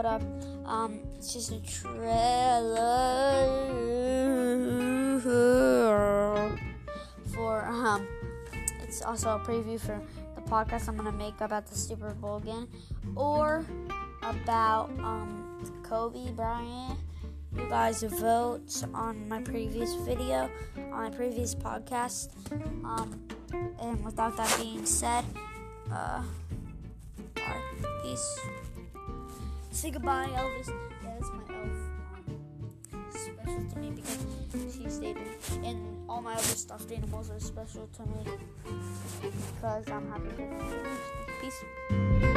what up? Um, it's just a trailer for um. It's also a preview for the podcast I'm gonna make about the Super Bowl again, or about um Kobe Bryant. You guys vote on my previous video, on my previous podcast. Um, and without that being said, uh, peace. Say goodbye, Elvis. Yeah, that's my elf. Special to me because she stayed me. And all my other stuffed animals are special to me because I'm happy with them. Peace.